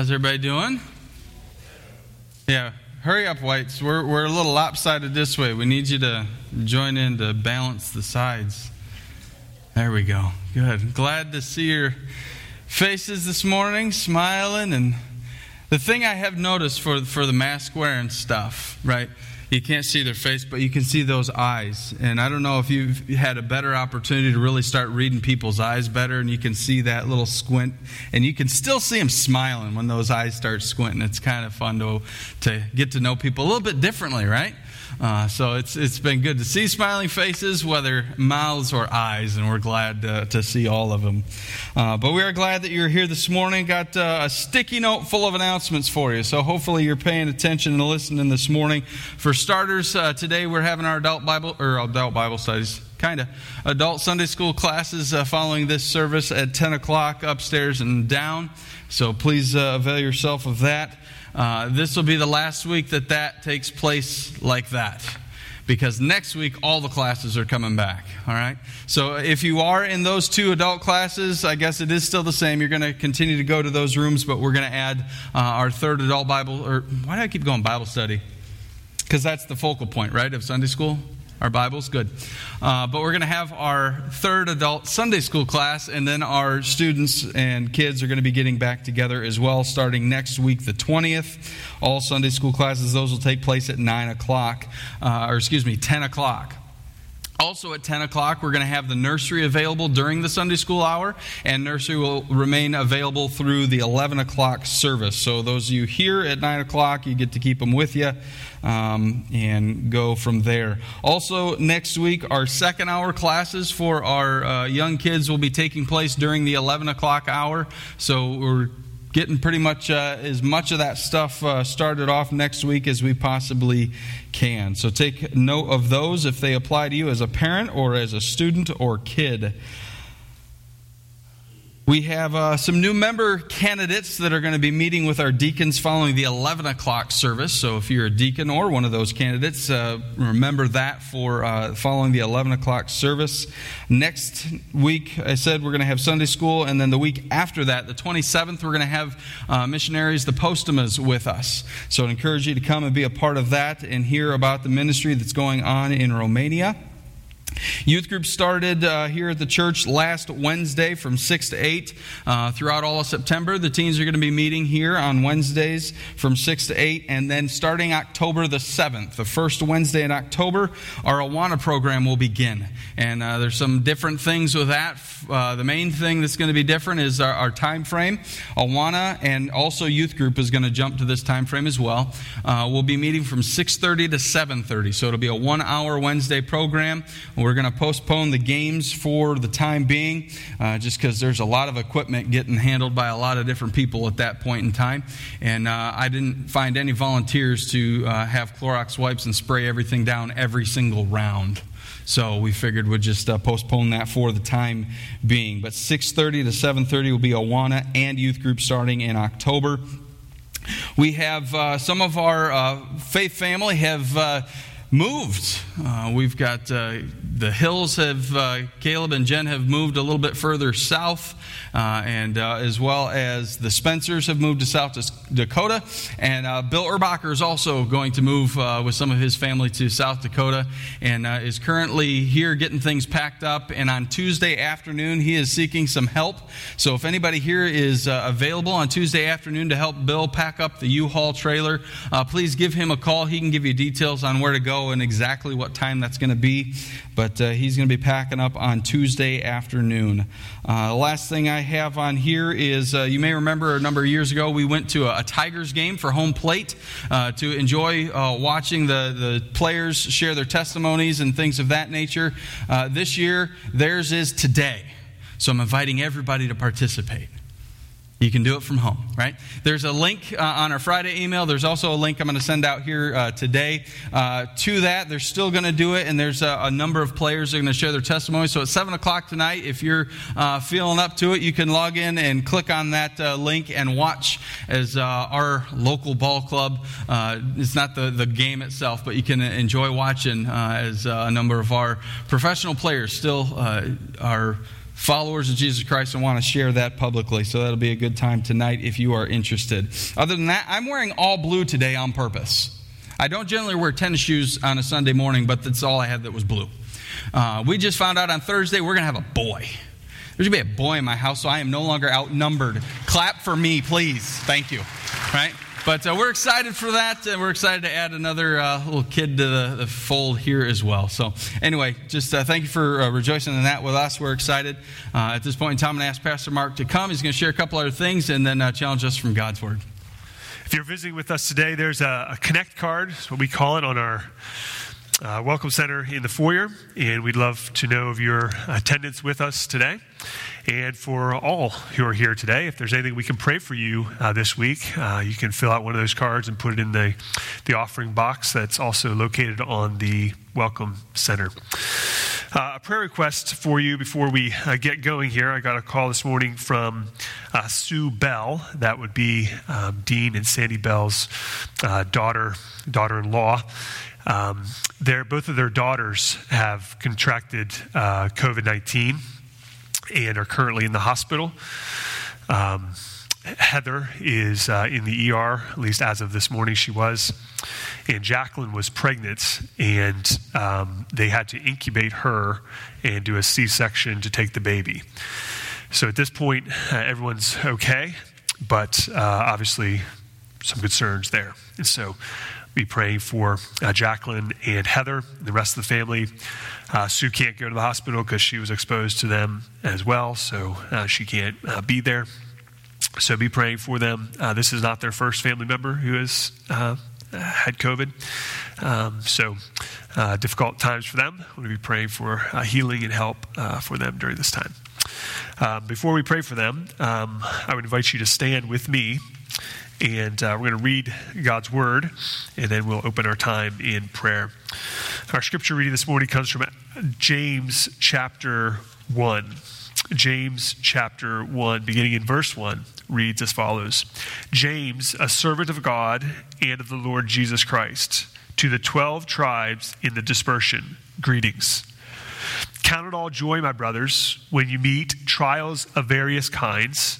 How's everybody doing? Yeah, hurry up, Whites. We're, we're a little lopsided this way. We need you to join in to balance the sides. There we go. Good. Glad to see your faces this morning, smiling. And the thing I have noticed for, for the mask wearing stuff, right? You can't see their face, but you can see those eyes. And I don't know if you've had a better opportunity to really start reading people's eyes better, and you can see that little squint, and you can still see them smiling when those eyes start squinting. It's kind of fun to, to get to know people a little bit differently, right? Uh, so it's, it's been good to see smiling faces, whether mouths or eyes, and we're glad to, to see all of them. Uh, but we are glad that you're here this morning. Got uh, a sticky note full of announcements for you. So hopefully you're paying attention and listening this morning. For starters, uh, today we're having our adult Bible or adult Bible studies kind of adult Sunday school classes uh, following this service at 10 o'clock upstairs and down. So please uh, avail yourself of that. Uh, this will be the last week that that takes place like that. Because next week, all the classes are coming back. All right? So if you are in those two adult classes, I guess it is still the same. You're going to continue to go to those rooms, but we're going to add uh, our third adult Bible, or why do I keep going Bible study? Because that's the focal point, right, of Sunday school? Our Bibles? Good. Uh, but we're going to have our third adult Sunday school class, and then our students and kids are going to be getting back together as well starting next week, the 20th. All Sunday school classes, those will take place at 9 o'clock, uh, or excuse me, 10 o'clock. Also at 10 o'clock, we're going to have the nursery available during the Sunday school hour, and nursery will remain available through the 11 o'clock service. So, those of you here at 9 o'clock, you get to keep them with you um, and go from there. Also, next week, our second hour classes for our uh, young kids will be taking place during the 11 o'clock hour. So, we're getting pretty much uh, as much of that stuff uh, started off next week as we possibly can. So take note of those if they apply to you as a parent or as a student or kid. We have uh, some new member candidates that are going to be meeting with our deacons following the 11 o'clock service. So if you're a deacon or one of those candidates, uh, remember that for uh, following the 11 o'clock service. Next week, I said we're going to have Sunday school, and then the week after that, the 27th, we're going to have uh, missionaries, the Postumas, with us. So I encourage you to come and be a part of that and hear about the ministry that's going on in Romania. Youth group started uh, here at the church last Wednesday from 6 to 8 uh, throughout all of September. The teens are going to be meeting here on Wednesdays from 6 to 8. And then starting October the 7th, the first Wednesday in October, our Awana program will begin. And uh, there's some different things with that. Uh, the main thing that's going to be different is our, our, time frame. Awana and also youth group is going to jump to this time frame as well. Uh, we'll be meeting from 6.30 to 7.30. So it'll be a one-hour Wednesday program. We're going to postpone the games for the time being, uh, just because there's a lot of equipment getting handled by a lot of different people at that point in time. And uh, I didn't find any volunteers to uh, have Clorox wipes and spray everything down every single round. So we figured we'd just uh, postpone that for the time being. But 6:30 to 7:30 will be Awana and youth group starting in October. We have uh, some of our uh, faith family have moved. Uh, we've got uh, the Hills have, uh, Caleb and Jen have moved a little bit further south, uh, and uh, as well as the Spencers have moved to South Dakota. And uh, Bill Erbacher is also going to move with some of his family to South Dakota and is currently here getting things packed up. And on Tuesday afternoon, he is seeking some help. So if anybody here is available on Tuesday afternoon to help Bill pack up the U Haul trailer, please give him a call. He can give you details on where to go and exactly what time that's going to be, but uh, he's going to be packing up on Tuesday afternoon. Uh, last thing I have on here is uh, you may remember a number of years ago we went to a, a Tigers game for home plate uh, to enjoy uh, watching the, the players share their testimonies and things of that nature. Uh, this year, theirs is today. So I'm inviting everybody to participate. You can do it from home, right? There's a link uh, on our Friday email. There's also a link I'm going to send out here uh, today uh, to that. They're still going to do it, and there's a, a, number of players that are going to share their testimony. So at 7 o'clock tonight, if you're uh, feeling up to it, you can log in and click on that uh, link and watch as uh, our local ball club, it's not the, the game itself, but you can enjoy watching as a number of our professional players still are followers of Jesus Christ and want to share that publicly. So that'll be a good time tonight if you are interested. Other than that, I'm wearing all blue today on purpose. I don't generally wear tennis shoes on a Sunday morning, but that's all I had that was blue. Uh, we just found out on Thursday we're going to have a boy. There's going to be a boy in my house, so I am no longer outnumbered. Clap for me, please. Thank you. Right? But uh, we're excited for that. and we're excited to add another uh, little kid to the, the, fold here as well. So, anyway, just uh, thank you for uh, rejoicing in that with us. We're excited. Uh, at this point in time, I'm going to ask Pastor Mark to come. He's going to share a couple other things and then uh, challenge us from God's Word. If you're visiting with us today, there's a, a Connect card, what we call it, on our uh, Welcome Center in the foyer, and we'd love to know of your attendance with us today. And for all who are here today, if there's anything we can pray for you uh, this week, uh, you can fill out one of those cards and put it in the, the offering box that's also located on the Welcome Center. Uh, a prayer request for you before we uh, get going here. I got a call this morning from uh, Sue Bell. That would be um, Dean and Sandy Bell's uh, daughter, daughter-in-law. Um, both of their daughters have contracted uh, COVID 19 and are currently in the hospital. Um, Heather is uh, in the ER, at least as of this morning, she was. And Jacqueline was pregnant, and um, they had to incubate her and do a C section to take the baby. So at this point, uh, everyone's okay, but uh, obviously some concerns there. And so be praying for uh, Jacqueline and Heather, the rest of the family. Uh, Sue can't go to the hospital because she was exposed to them as well, so uh, she can't uh, be there. So be praying for them. Uh, this is not their first family member who has had COVID. Um, so difficult times for them. We'll be praying for healing and help for them during this time. Um, before we pray for them, um, I would invite you to stand with me and uh, we're going to read God's word, and then we'll open our time in prayer. Our scripture reading this morning comes from James chapter 1. James chapter 1, beginning in verse 1, reads as follows James, a servant of God and of the Lord Jesus Christ, to the 12 tribes in the dispersion, greetings. Count it all joy, my brothers, when you meet trials of various kinds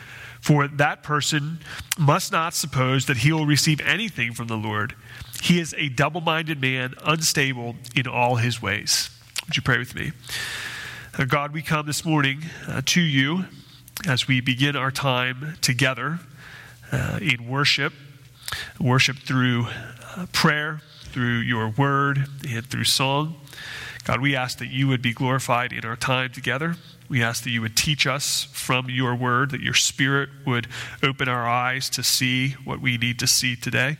For that person must not suppose that he will receive anything from the Lord. He is a double minded man, unstable in all his ways. Would you pray with me? Uh, God, we come this morning uh, to you as we begin our time together uh, in worship, worship through uh, prayer, through your word, and through song. God, we ask that you would be glorified in our time together. We ask that you would teach us from your word, that your spirit would open our eyes to see what we need to see today.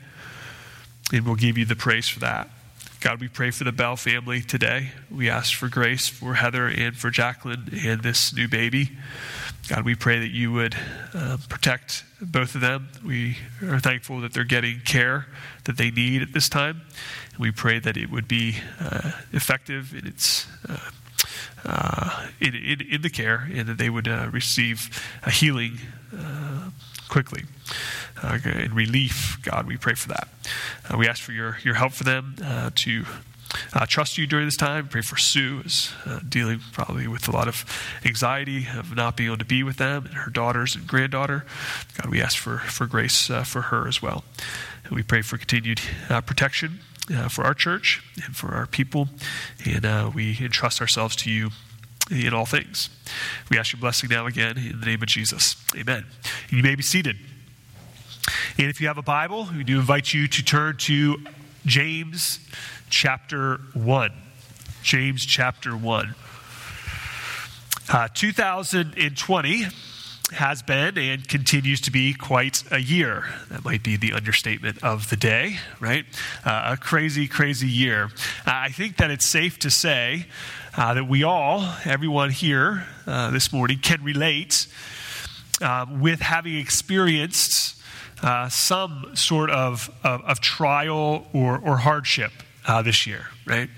And we'll give you the praise for that. God, we pray for the Bell family today. We ask for grace for Heather and for Jacqueline and this new baby. God, we pray that you would uh, protect both of them. We are thankful that they're getting care that they need at this time. And we pray that it would be uh, effective in its uh, in, in, in, the care and that they would uh, receive a healing uh, quickly. Uh, and relief, God, we pray for that. Uh, we ask for your, your help for them uh, to trust you during this time. Pray for Sue, is dealing probably with a lot of anxiety of not being able to be with them and her daughters and granddaughter. God, we ask for, for grace for her as well. And we pray for continued protection uh, for our church and for our people. And uh, we entrust ourselves to you in all things. We ask your blessing now again in the name of Jesus. Amen. You may be seated. And if you have a Bible, we do invite you to turn to James chapter 1. James chapter 1. Uh, 2020 has been and continues to be quite a year. That might be the understatement of the day, right? Uh, a crazy, crazy year. Uh, I think that it's safe to say uh, that we all, everyone here uh, this morning, can relate uh, with having experienced uh, some sort of, of, of, trial or, or hardship this year, right?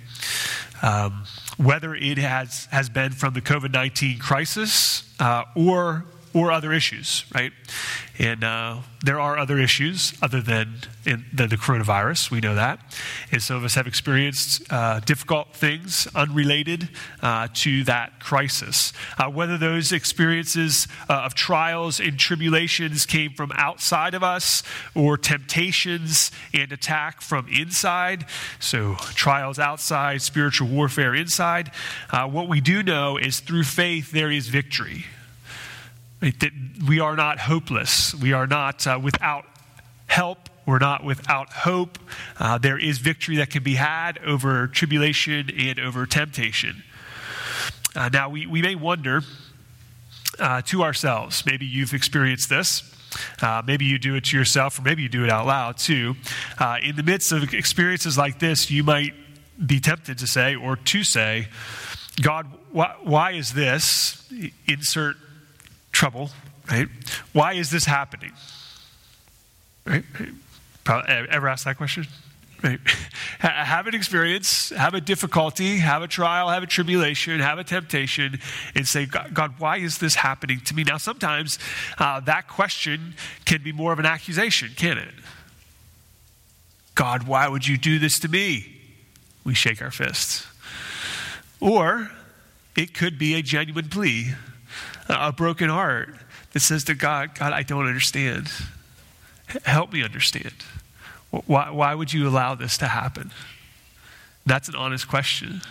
Um, whether it has, has been from the COVID 19 crisis uh, or or other issues, right? And uh, there are other issues other than, in, than the coronavirus. We know that. And some of us have experienced uh, difficult things unrelated uh, to that crisis. Uh, whether those experiences uh, of trials and tribulations came from outside of us or temptations and attack from inside. So, trials outside, spiritual warfare inside. Uh, what we do know is through faith, there is victory. That we are not hopeless. We are not uh, without help. We're not without hope. Uh, there is victory that can be had over tribulation and over temptation. Uh, now, we, we may wonder uh, to ourselves, maybe you've experienced this. Uh, maybe you do it to yourself, or maybe you do it out loud too. Uh, in the midst of experiences like this, you might be tempted to say, or to say, God, why, why is this? Insert trouble, right? Why is this happening? Right? ever ask that question? Right? have an experience, have a difficulty, have a trial, have a tribulation, have a temptation, and say, God, God why is this happening to me? Now, sometimes uh, that question can be more of an accusation, can it? God, why would you do this to me? We shake our fists. Or it could be a genuine plea a broken heart that says to God, God, I don't understand. Help me understand. Why, why would you allow this to happen? That's an honest question.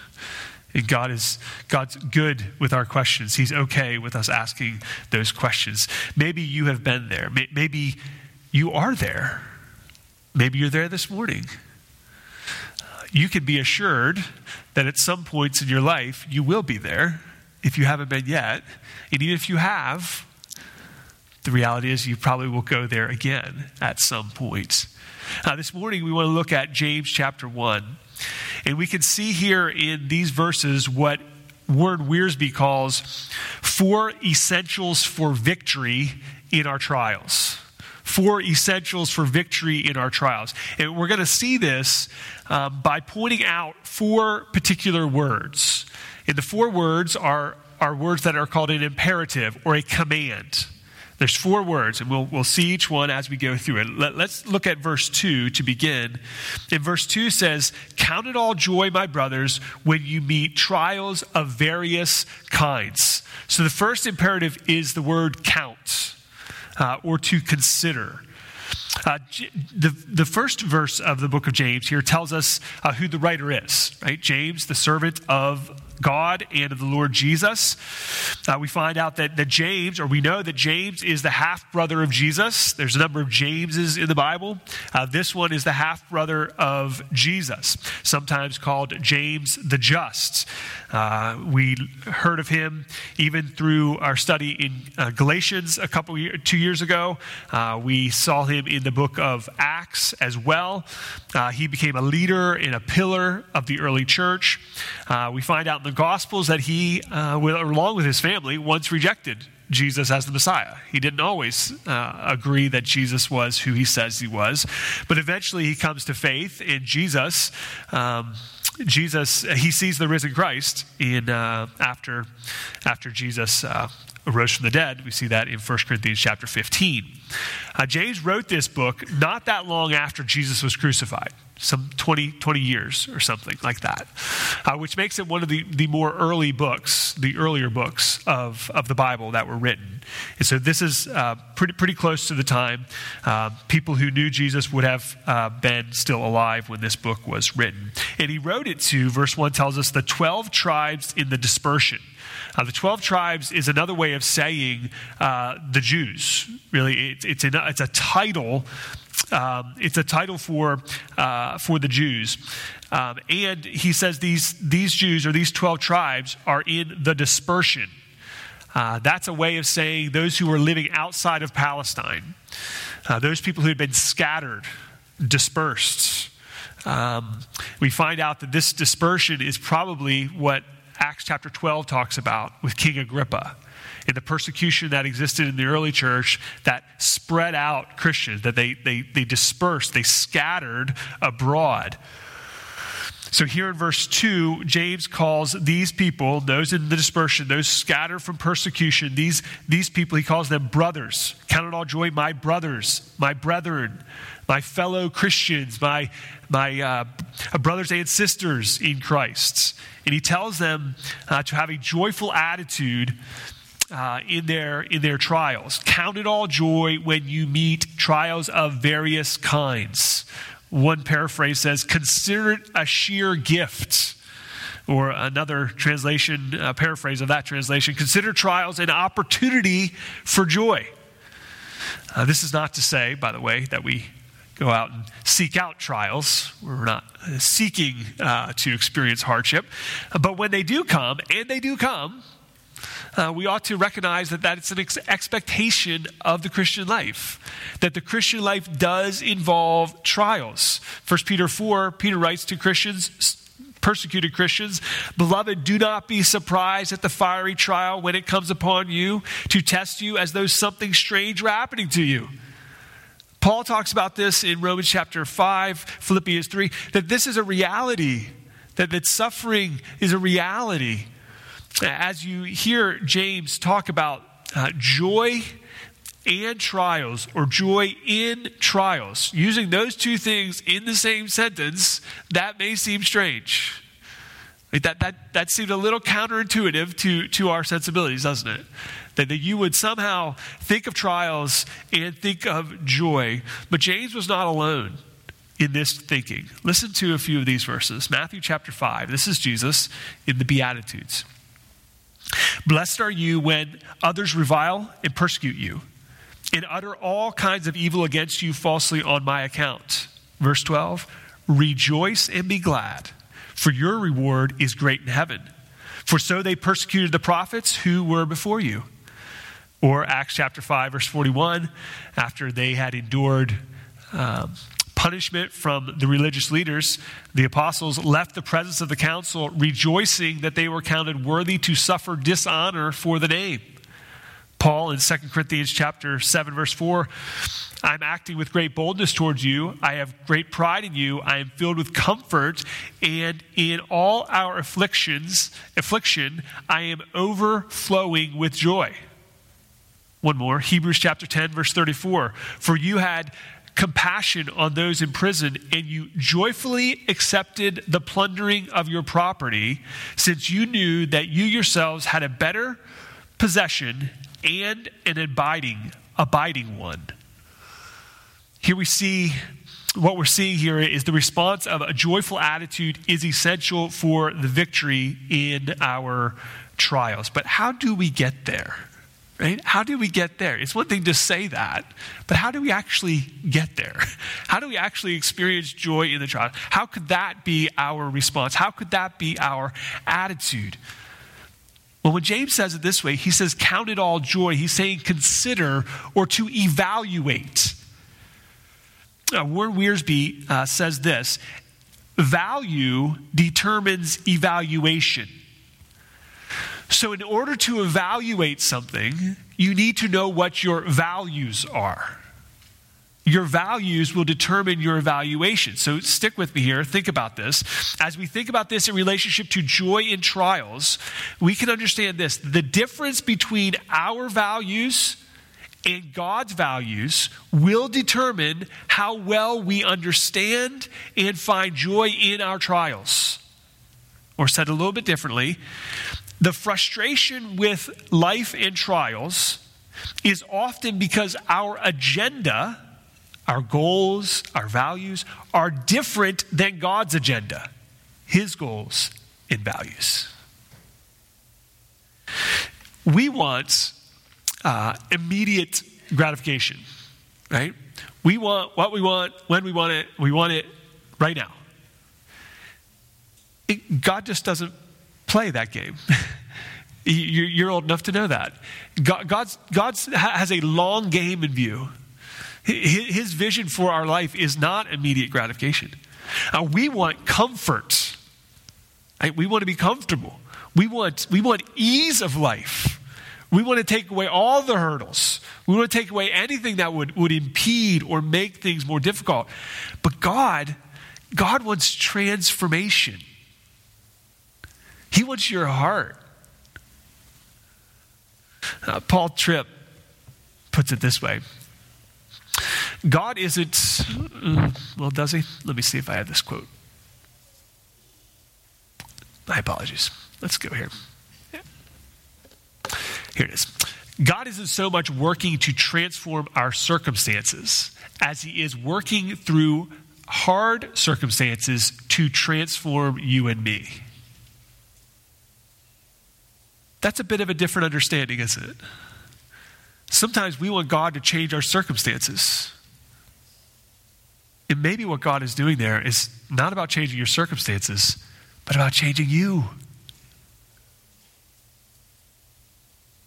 And God is God's good with our questions. He's okay with us asking those questions. Maybe you have been there. Maybe you are there. Maybe you're there this morning. You can be assured that at some points in your life you will be there if you haven't been yet. And even if you have, the reality is you probably will go there again at some point. Uh, this morning, we want to look at James chapter 1. And we can see here in these verses what Warren Wiersbe calls four essentials for victory in our trials. Four essentials for victory in our trials. And we're going to see this um, by pointing out four particular words. And the four words are, are words that are called an imperative or a command. There's four words, and we'll, we'll see each one as we go through it. Let, us look at verse 2 to begin. In verse 2 says, Count it all joy, my brothers, when you meet trials of various kinds. So the first imperative is the word count, uh, or to consider. Uh, the, the first verse of the book of James here tells us uh, who the writer is, right? James, the servant of God and of the Lord Jesus. Uh, we find out that, that James, or we know that James is the half brother of Jesus. There's a number of Jameses in the Bible. Uh, this one is the half brother of Jesus, sometimes called James the Just. Uh, we heard of him even through our study in uh, Galatians a couple year, two years ago. Uh, we saw him in the book of Acts as well. Uh, he became a leader and a pillar of the early church. we find out the Gospels that he, uh, along with his family, once rejected Jesus as the Messiah. He didn't always uh, agree that Jesus was who he says he was, but eventually he comes to faith in Jesus. Um, Jesus, he sees the risen Christ in uh, after after Jesus uh, arose from the dead. We see that in 1 Corinthians chapter 15. Uh, James wrote this book not that long after Jesus was crucified, some 20, 20 years or something like that, uh, which makes it one of the, the more early books, the earlier books of, of the Bible that were written. And so this is uh, pretty, pretty close to the time uh, people who knew Jesus would have uh, been still alive when this book was written. And he wrote it to, verse 1 tells us, the 12 tribes in the dispersion. Uh, the 12 tribes is another way of saying uh, the Jews. Really, it, it's, a, it's a title. Um, it's a title for, uh, for the Jews. Um, and he says these, these Jews or these 12 tribes are in the dispersion. Uh, that's a way of saying those who are living outside of Palestine, uh, those people who had been scattered, dispersed. Um, we find out that this dispersion is probably what Acts chapter 12 talks about with King Agrippa in the persecution that existed in the early church that spread out Christians, that they, they, they dispersed, they scattered abroad. So here in verse 2, James calls these people, those in the dispersion, those scattered from persecution, these, these people, he calls them brothers. Count it all joy, my brothers, my brethren, my fellow Christians, my, my uh, brothers and sisters in Christ. And he tells them uh, to have a joyful attitude uh, in, their, in their trials. Count it all joy when you meet trials of various kinds. One paraphrase says, Consider it a sheer gift. Or another translation, uh, paraphrase of that translation, consider trials an opportunity for joy. Uh, this is not to say, by the way, that we go out and seek out trials. We're not seeking uh, to experience hardship. But when they do come, and they do come, uh, we ought to recognize that that's an ex- expectation of the Christian life. That the Christian life does involve trials. 1 Peter 4, Peter writes to Christians, persecuted Christians, Beloved, do not be surprised at the fiery trial when it comes upon you to test you as though something strange were happening to you. Paul talks about this in Romans chapter 5, Philippians 3, that this is a reality, that, that suffering is a reality. As you hear James talk about uh, joy and trials, or joy in trials, using those two things in the same sentence, that may seem strange. That, that, that seemed a little counterintuitive to, to our sensibilities, doesn't it? That, that you would somehow think of trials and think of joy. But James was not alone in this thinking. Listen to a few of these verses. Matthew chapter 5. This is Jesus in the Beatitudes. Blessed are you when others revile and persecute you and utter all kinds of evil against you falsely on my account. Verse 12 Rejoice and be glad, for your reward is great in heaven. For so they persecuted the prophets who were before you. Or Acts chapter 5, verse 41, after they had endured um, punishment from the religious leaders, the apostles left the presence of the council, rejoicing that they were counted worthy to suffer dishonor for the name. Paul in 2 Corinthians chapter 7 verse 4 I'm acting with great boldness towards you. I have great pride in you. I am filled with comfort and in all our afflictions, affliction, I am overflowing with joy. One more, Hebrews chapter 10 verse 34. For you had compassion on those in prison, and you joyfully accepted the plundering of your property, since you knew that you yourselves had a better possession and an abiding, abiding one. Here we see what we're seeing here is the response of a joyful attitude is essential for the victory in our trials. But how do we get there? Right? How do we get there? It's one thing to say that, but how do we actually get there? How do we actually experience joy in the trial? How could that be our response? How could that be our attitude? Well, when James says it this way, he says, Count it all joy. He's saying consider or to evaluate. Uh, Warren Wiersbe uh, says this value determines evaluation. So, in order to evaluate something, you need to know what your values are. Your values will determine your evaluation. So stick with me here. Think about this. As we think about this in relationship to joy in trials, we can understand this. The difference between our values and God's values will determine how well we understand and find joy in our trials. Or said a little bit differently, the frustration with life and trials is often because our agenda our goals, our values are different than God's agenda, His goals and values. We want uh, immediate gratification, right? We want what we want, when we want it, we want it right now. It, God just doesn't play that game. You're old enough to know that. God God's, God's has a long game in view. His vision for our life is not immediate gratification. Uh, we want comfort. Right? We want to be comfortable. We want, we want ease of life. We want to take away all the hurdles. We want to take away anything that would, would impede or make things more difficult. But God, God wants transformation. He wants your heart. Uh, Paul Tripp puts it this way God isn't, well, does he? Let me see if I have this quote. My apologies. Let's go here. Here it is. God isn't so much working to transform our circumstances as He is working through hard circumstances to transform you and me. That's a bit of a different understanding, isn't it? Sometimes we want God to change our circumstances. And maybe what God is doing there is not about changing your circumstances, but about changing you.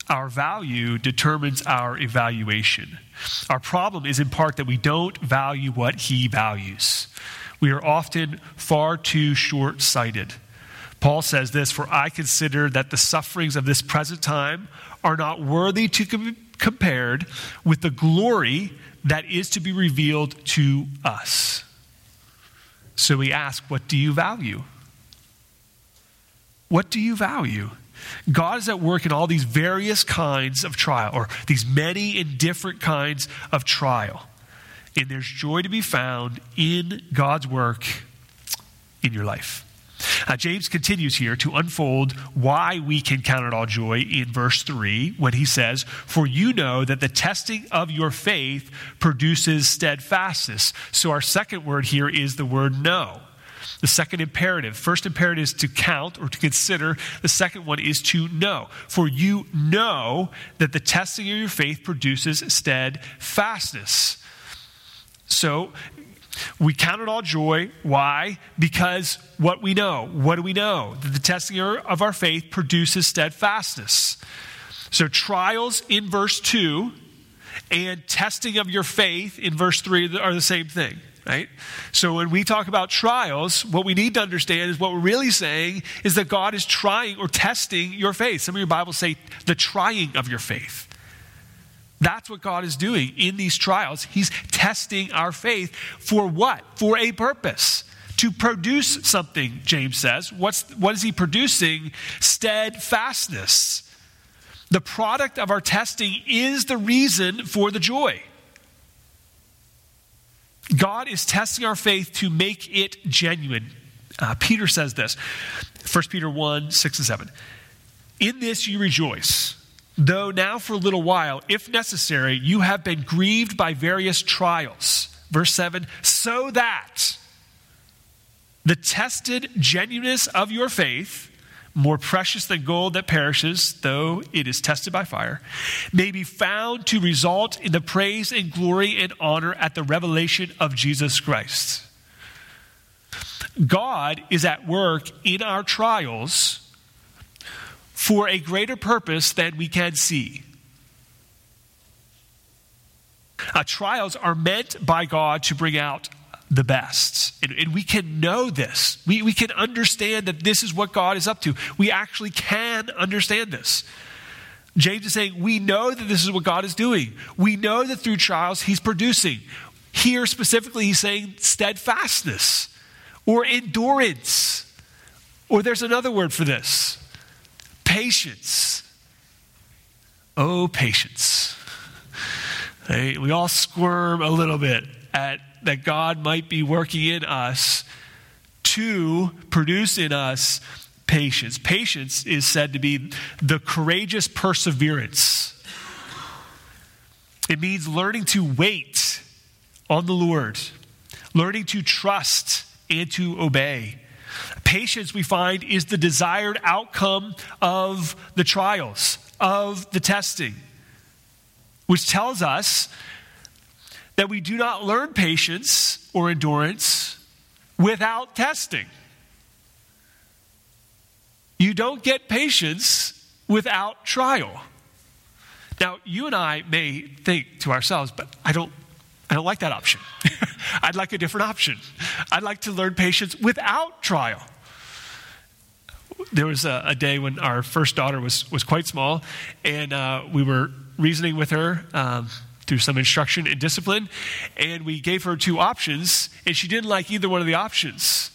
Our value determines our evaluation. Our problem is in part that we don't value what He values. We are often far too short sighted. Paul says this For I consider that the sufferings of this present time are not worthy to be compared with the glory that is to be revealed to us. So we ask, What do you value? What do you value? God is at work in all these various kinds of trial, or these many and different kinds of trial. And there's joy to be found in God's work in your life. Uh, James continues here to unfold why we can count it all joy in verse 3 when he says, For you know that the testing of your faith produces steadfastness. So our second word here is the word know. The second imperative. First imperative is to count or to consider. The second one is to know. For you know that the testing of your faith produces steadfastness. So we count it all joy. Why? Because what we know. What do we know? That the testing er, of our faith produces steadfastness. So trials in verse 2 and testing of your faith in verse 3 are the same thing right? So when we talk about trials, what we need to understand is what we're really saying is that God is trying or testing your faith. Some of your Bibles say the trying of your faith. That's what God is doing in these trials. He's testing our faith for what? For a purpose. To produce something, James says. What's, what is he producing? Steadfastness. The product of our testing is the reason for the joy. God is testing our faith to make it genuine. Uh, Peter says this 1 Peter 1 6 and 7. In this you rejoice, though now for a little while, if necessary, you have been grieved by various trials. Verse 7 so that the tested genuineness of your faith more precious than gold that perishes, though it is tested by fire, may be found to result in the praise and glory and honor at the revelation of Jesus Christ. God is at work in our trials for a greater purpose than we can see. Uh, trials are meant by God to bring out the best. And, and, we can know this. We, we can understand that this is what God is up to. We actually can understand this. James is saying, We know that this is what God is doing. We know that through trials, He's producing. Here specifically, He's saying steadfastness or endurance. Or there's another word for this patience. Oh, patience. Hey, we all squirm a little bit at that God might be working in us to produce in us patience. Patience is said to be the courageous perseverance. It means learning to wait on the Lord, learning to trust and to obey. Patience, we find, is the desired outcome of the trials, of the testing, which tells us that we do not learn patience or endurance without testing. You don't get patience without trial. Now, you and I may think to ourselves, but I don't I don't like that option. I'd like a different option. I'd like to learn patience without trial. there was a, a, day when our first daughter was, was quite small, and uh, we were reasoning with her um, through some instruction and discipline, and we gave her two options, and she didn't like either one of the options.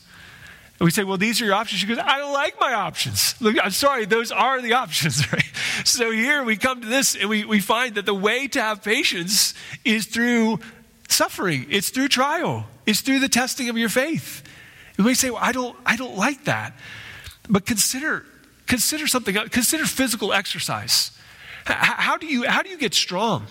And we say, Well, these are your options. She goes, I don't like my options. Look, I'm sorry, those are the options, right? So here we come to this, and we, we find that the way to have patience is through suffering, it's through trial, it's through the testing of your faith. And we say, Well, I don't, I don't like that. But consider, consider something else. Consider physical exercise. How do you, how do you get strong?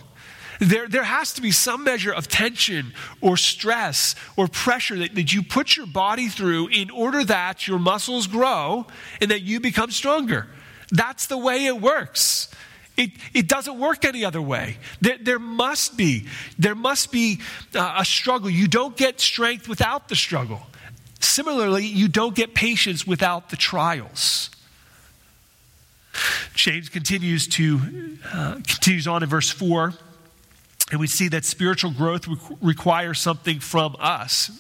There, there has to be some measure of tension or stress or pressure that, that you put your body through in order that your muscles grow and that you become stronger. That's the way it works. It, it doesn't work any other way. There, there must be, there must be uh, a struggle. You don't get strength without the struggle. Similarly, you don't get patience without the trials. James continues to uh, continues on in verse four, and we see that spiritual growth re- requires something from us.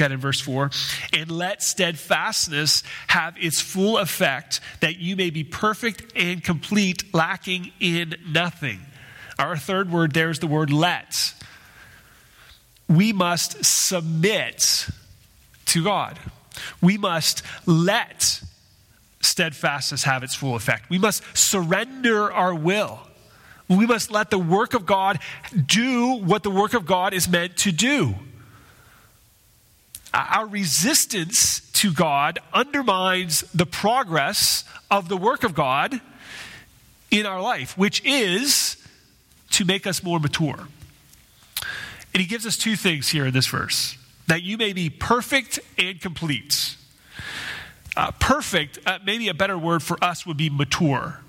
At in verse four, and let steadfastness have its full effect, that you may be perfect and complete, lacking in nothing. Our third word there is the word let. We must submit to God. We must let steadfastness have its full effect. We must surrender our will. We must let the work of God do what the work of God is meant to do. Our resistance to God undermines the progress of the work of God in our life, which is to make us more mature. And he gives us two things here in this verse that you may be perfect and complete. Uh, perfect, uh, maybe a better word for us would be mature.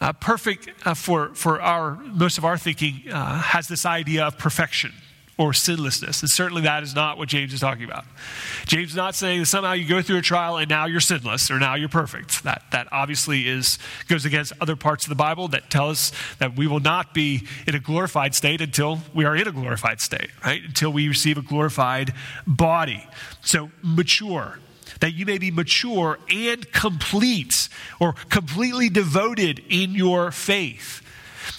Uh, perfect uh, for, for our, most of our thinking uh, has this idea of perfection or sinlessness. And certainly that is not what James is talking about. James is not saying that somehow you go through a trial and now you're sinless or now you're perfect. That, that obviously is, goes against other parts of the Bible that tell us that we will not be in a glorified state until we are in a glorified state, right? Until we receive a glorified body. So mature. That you may be mature and complete or completely devoted in your faith.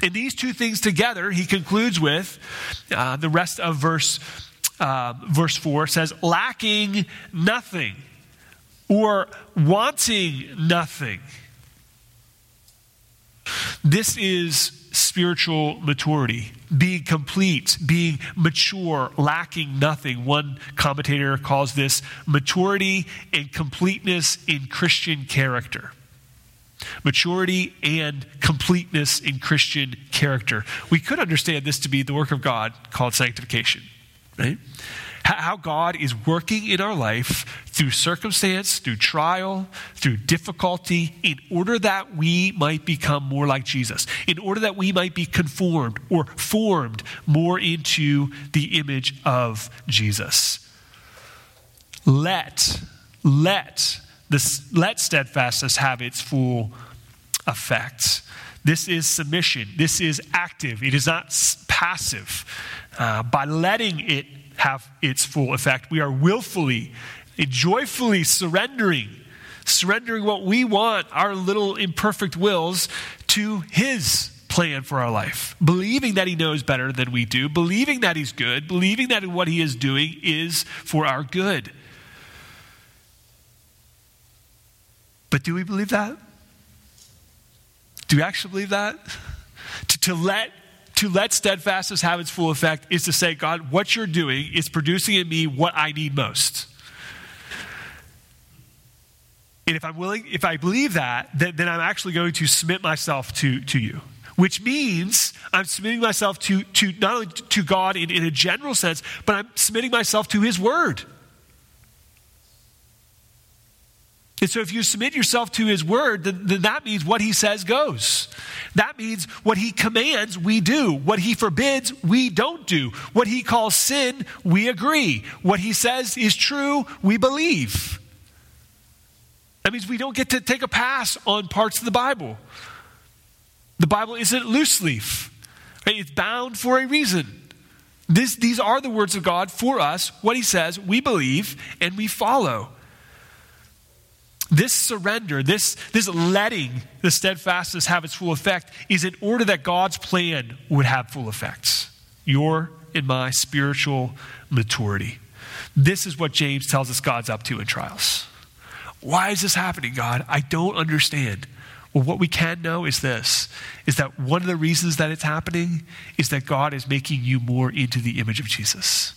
And these two things together, he concludes with uh, the rest of verse, uh, verse 4 says, lacking nothing or wanting nothing. This is spiritual maturity, being complete, being mature, lacking nothing. One commentator calls this maturity and completeness in Christian character maturity and completeness in Christian character. We could understand this to be the work of God called sanctification, right? How God is working in our life through circumstance, through trial, through difficulty, in order that we might become more like Jesus, in order that we might be conformed or formed more into the image of Jesus. Let, let this, let steadfastness have its full effect. This is submission. This is active. It is not passive. Uh, by letting it have its full effect, we are willfully and joyfully surrendering, surrendering what we want, our little imperfect wills, to His plan for our life. Believing that He knows better than we do, believing that He's good, believing that what He is doing is for our good. But do we believe that? Do we actually believe that? To, to, let to let steadfastness have its full effect is to say, God, what you're doing is producing in me what I need most. And if I'm willing, if I believe that, then, then I'm actually going to submit myself to, to you. Which means I'm submitting myself to, to not only to God in, in a general sense, but I'm submitting myself to His Word. And so if you submit yourself to his word, then, then, that means what he says goes. That means what he commands, we do. What he forbids, we don't do. What he calls sin, we agree. What he says is true, we believe. That means we don't get to take a pass on parts of the Bible. The Bible isn't loose leaf, it's bound for a reason. This, these are the words of God for us. What he says, we believe and we follow. This surrender, this, this letting the steadfastness have its full effect, is in order that God's plan would have full effects. Your and my spiritual maturity. This is what James tells us God's up to in trials. Why is this happening, God? I don't understand. Well, what we can know is this is that one of the reasons that it's happening is that God is making you more into the image of Jesus.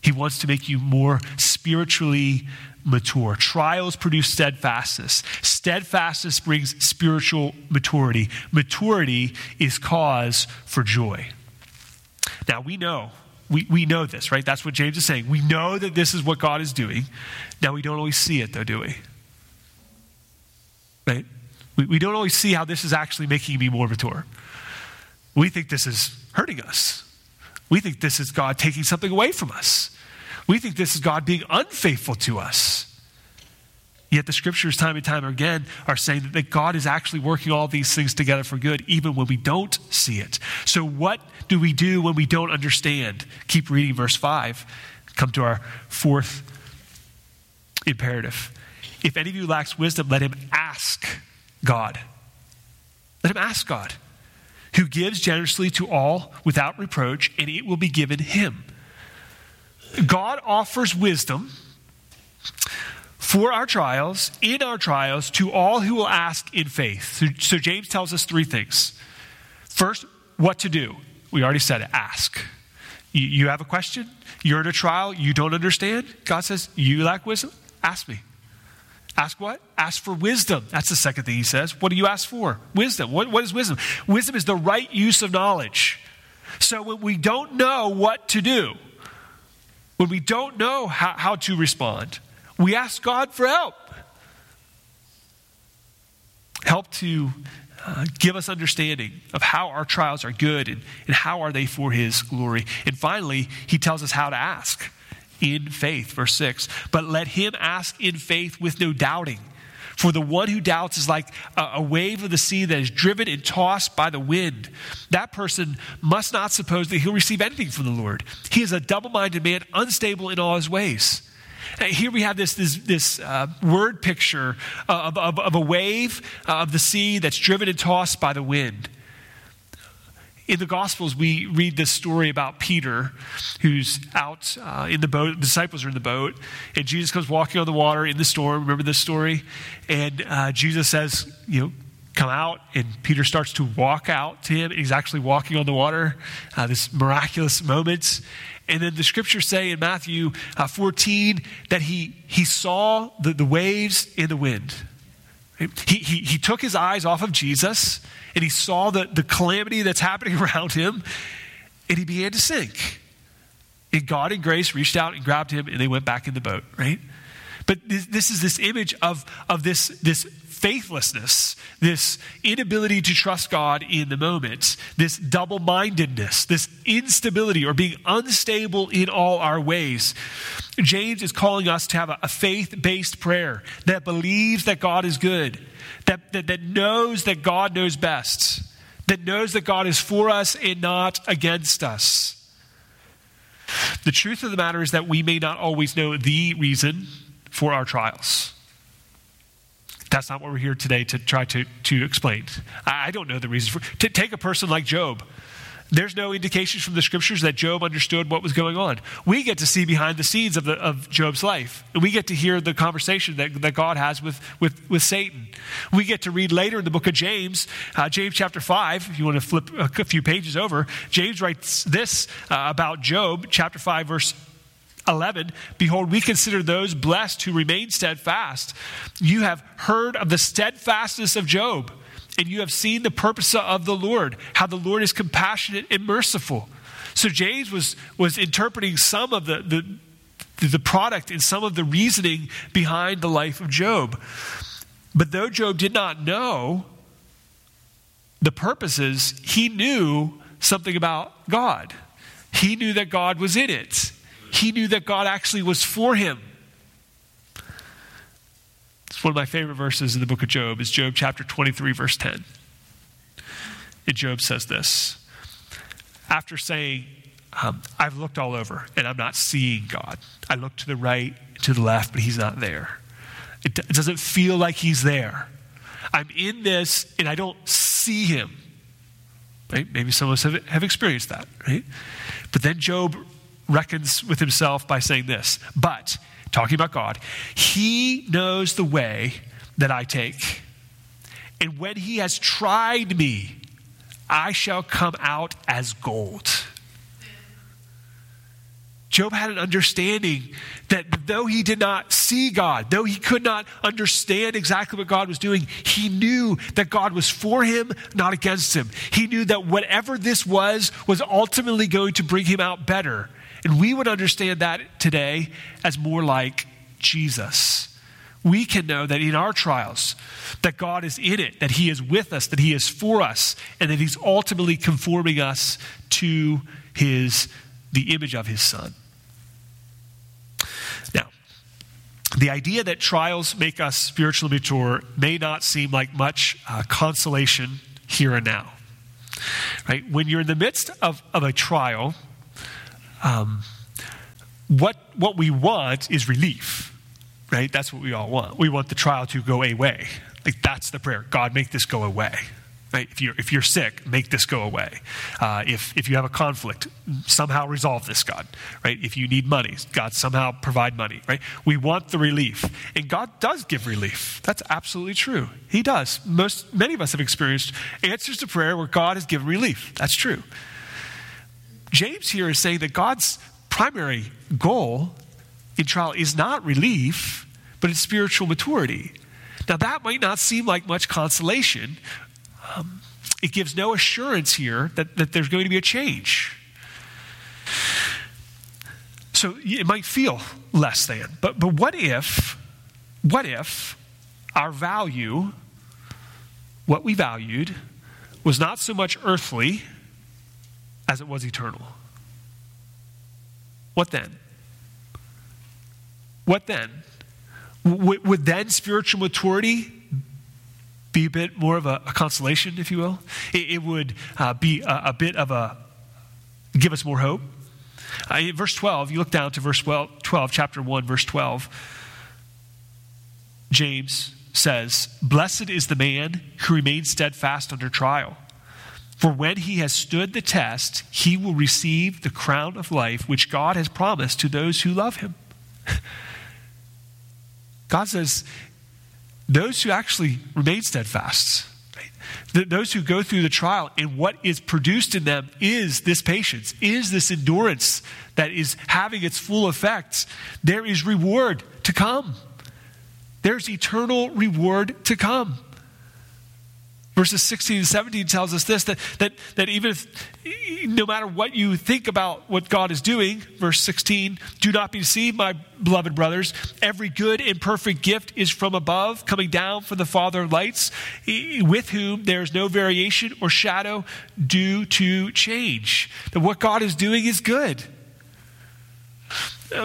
He wants to make you more spiritually mature. Trials produce steadfastness. Steadfastness brings spiritual maturity. Maturity is cause for joy. Now, we know, we, we know this, right? That's what James is saying. We know that this is what God is doing. Now, we don't always see it, though, do we? Right? We, we don't always see how this is actually making me more mature. We think this is hurting us. We think this is God taking something away from us. We think this is God being unfaithful to us. Yet the scriptures, time and time again, are saying that God is actually working all these things together for good, even when we don't see it. So, what do we do when we don't understand? Keep reading verse 5. Come to our fourth imperative. If any of you lacks wisdom, let him ask God. Let him ask God, who gives generously to all without reproach, and it will be given him. God offers wisdom for our trials, in our trials, to all who will ask in faith. So, James tells us three things. First, what to do. We already said it ask. You, you have a question, you're in a trial, you don't understand. God says, You lack wisdom? Ask me. Ask what? Ask for wisdom. That's the second thing he says. What do you ask for? Wisdom. What, what is wisdom? Wisdom is the right use of knowledge. So when we don't know what to do, when we don't know how, how to respond, we ask God for help. Help to uh, give us understanding of how our trials are good and, and how are they for His glory. And finally, He tells us how to ask in faith. Verse 6 But let him ask in faith with no doubting. For the one who doubts is like a, wave of the sea that is driven and tossed by the wind. That person must not suppose that he'll receive anything from the Lord. He is a double minded man, unstable in all his ways. And here we have this, this, this uh, word picture of, of, of, a wave uh, of the sea that's driven and tossed by the wind. In the Gospels, we read this story about Peter, who's out uh, in the boat. The disciples are in the boat, and Jesus comes walking on the water in the storm. Remember this story? And uh, Jesus says, You know, come out, and Peter starts to walk out to him. and He's actually walking on the water, uh, this miraculous moment. And then the scriptures say in Matthew uh, 14 that he, he saw the, the waves and the wind. He, he, he took his eyes off of Jesus and he saw the, the calamity that's happening around him and he began to sink. And God in grace reached out and grabbed him and they went back in the boat, right? But this, this is this image of, of this, this faithlessness, this inability to trust God in the moment, this double mindedness, this instability or being unstable in all our ways. James is calling us to have a, a faith based prayer that believes that God is good, that, that, that knows that God knows best, that knows that God is for us and not against us. The truth of the matter is that we may not always know the reason for our trials. That's not what we're here today to try to, to explain. I don't know the reason for to take a person like Job. There's no indications from the scriptures that Job understood what was going on. We get to see behind the scenes of, the, of Job's life. We get to hear the conversation that, that God has with, with, with Satan. We get to read later in the book of James, uh, James chapter 5, if you want to flip a few pages over, James writes this uh, about Job, chapter 5, verse 11 Behold, we consider those blessed who remain steadfast. You have heard of the steadfastness of Job, and you have seen the purpose of the Lord, how the Lord is compassionate and merciful. So James was, was interpreting some of the, the, the product and some of the reasoning behind the life of Job. But though Job did not know the purposes, he knew something about God. He knew that God was in it. He knew that God actually was for him. It's one of my favorite verses in the book of Job is Job chapter 23 verse 10. And Job says this. After saying, um, I've looked all over and I'm not seeing God. I look to the right, to the left, but he's not there. It, d- it doesn't feel like he's there. I'm in this and I don't see him. Right? Maybe some of us have, have experienced that, right? But then Job reckons with himself by saying this, but, talking about God, he knows the way that I take. And when he has tried me, I shall come out as gold. Job had an understanding that though he did not see God, though he could not understand exactly what God was doing, he knew that God was for him, not against him. He knew that whatever this was, was ultimately going to bring him out better. And we would understand that today as more like Jesus. We can know that in our trials, that God is in it, that He is with us, that He is for us, and that He's ultimately conforming us to His the image of his son. Now, the idea that trials make us spiritually mature may not seem like much uh, consolation here and now. Right? When you're in the midst of, of a trial, um, what, what we want is relief. Right? That's what we all want. We want the trial to go away. Like that's the prayer. God, make this go away. Right? If, you're, if you're sick, make this go away. Uh, if, if you have a conflict, somehow resolve this, God. Right? If you need money, God somehow provide money. Right? We want the relief. And God does give relief. That's absolutely true. He does. Most, many of us have experienced answers to prayer where God has given relief. That's true. James here is saying that God's primary goal in trial is not relief, but it's spiritual maturity. Now, that might not seem like much consolation um, it gives no assurance here that, that there's going to be a change. So it might feel less than. But, but what if, what if our value, what we valued, was not so much earthly as it was eternal? What then? What then? W- would then spiritual maturity be a bit more of a, a consolation, if you will. It, it would uh, be a, a, bit of a, give us more hope. Uh, verse 12, you look down to verse 12, 12, chapter 1, verse 12. James says, Blessed is the man who remains steadfast under trial. For when he has stood the test, he will receive the crown of life which God has promised to those who love him. God says, those who actually remain steadfast, right? those who go through the trial, and what is produced in them is this patience, is this endurance that is having its full effect. There is reward to come. There's eternal reward to come. Verses 16 and 17 tells us this that, that, that even if, no matter what you think about what God is doing, verse 16, do not be deceived, my beloved brothers. Every good and perfect gift is from above, coming down from the Father of lights, with whom there is no variation or shadow due to change. That what God is doing is good.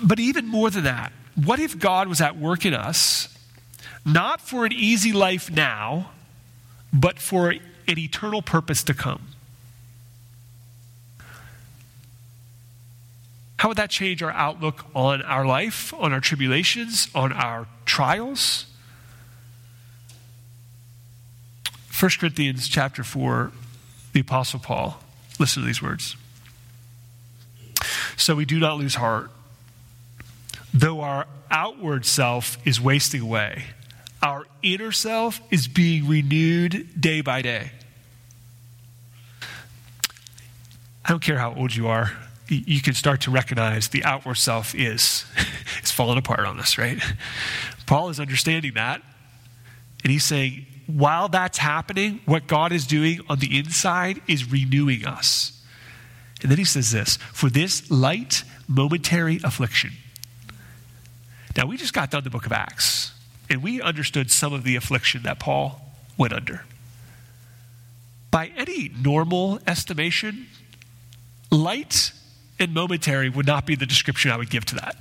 But even more than that, what if God was at work in us, not for an easy life now? But for an eternal purpose to come. How would that change our outlook on our life, on our tribulations, on our trials? 1 Corinthians chapter 4, the Apostle Paul, listen to these words. So we do not lose heart, though our outward self is wasting away our inner self is being renewed day by day. I don't care how old you are, you can start to recognize the outward self is is falling apart on us, right? Paul is understanding that, and he's saying, while that's happening, what God is doing on the inside is renewing us. And then he says this for this light, momentary affliction. Now, we just got done the book of Acts. And we understood some of the affliction that Paul went under. By any normal estimation, light and momentary would not be the description I would give to that.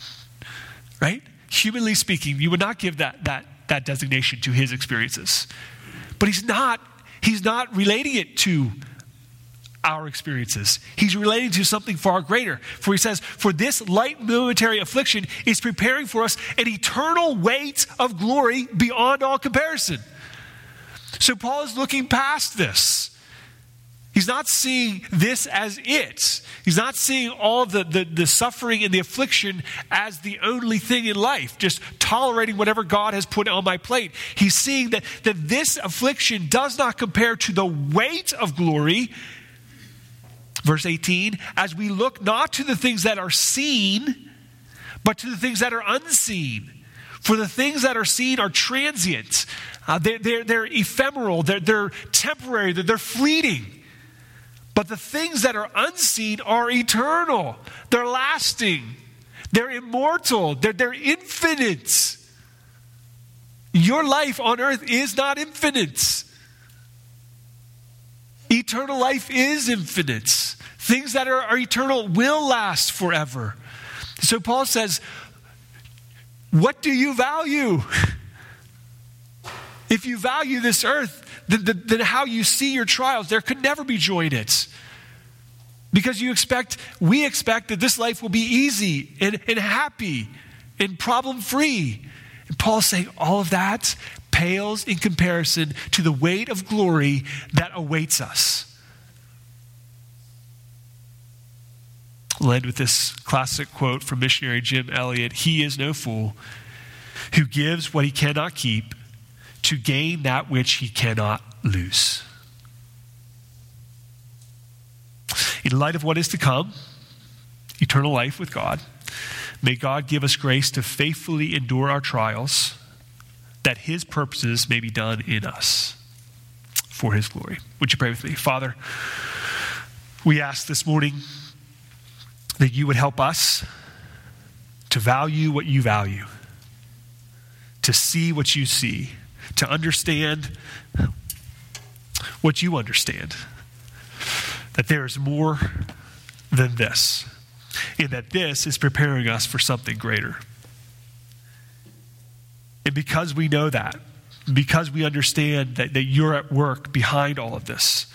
Right? Humanly speaking, you would not give that, that, that designation to his experiences. But he's not, he's not relating it to our experiences. He's relating to something far greater. For he says, For this light momentary affliction is preparing for us an eternal weight of glory beyond all comparison. So Paul is looking past this. He's not seeing this as it. He's not seeing all the, the, the, suffering and the affliction as the only thing in life, just tolerating whatever God has put on my plate. He's seeing that, that this affliction does not compare to the weight of glory. Verse 18, as we look not to the things that are seen, but to the things that are unseen. For the things that are seen are transient, uh, they're, they're, they're, ephemeral, they're, they're temporary, they're, they're fleeting. But the things that are unseen are eternal, they're lasting, they're immortal, they're, they're infinite. Your life on earth is not infinite. Eternal life is infinite. Things that are, are eternal will last forever. So Paul says, What do you value? If you value this earth, then, then, then how you see your trials, there could never be joy in it. Because you expect, we expect that this life will be easy and, and happy and problem free. And Paul's saying all of that pales in comparison to the weight of glory that awaits us. I'll end with this classic quote from missionary Jim Elliot He is no fool who gives what he cannot keep to gain that which he cannot lose. In light of what is to come, eternal life with God, may God give us grace to faithfully endure our trials, that his purposes may be done in us for his glory. Would you pray with me? Father, we ask this morning that you would help us to value what you value, to see what you see to understand what you understand that there is more than this, and that this is preparing us for something greater. And because we know that, because we understand that, that you're at work behind all of this,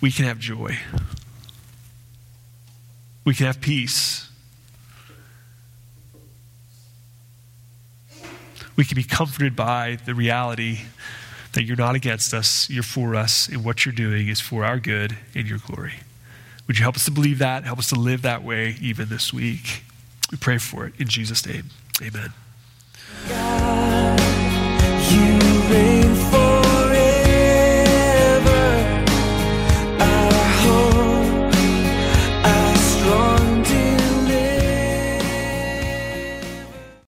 we can have joy. We can have peace. we can be comforted by the reality that you're not against us, you're for us, and what you're doing is for our good and your glory. Would you help us to believe that? Help us to live that way even this week. We pray for it in Jesus' name. Amen. God.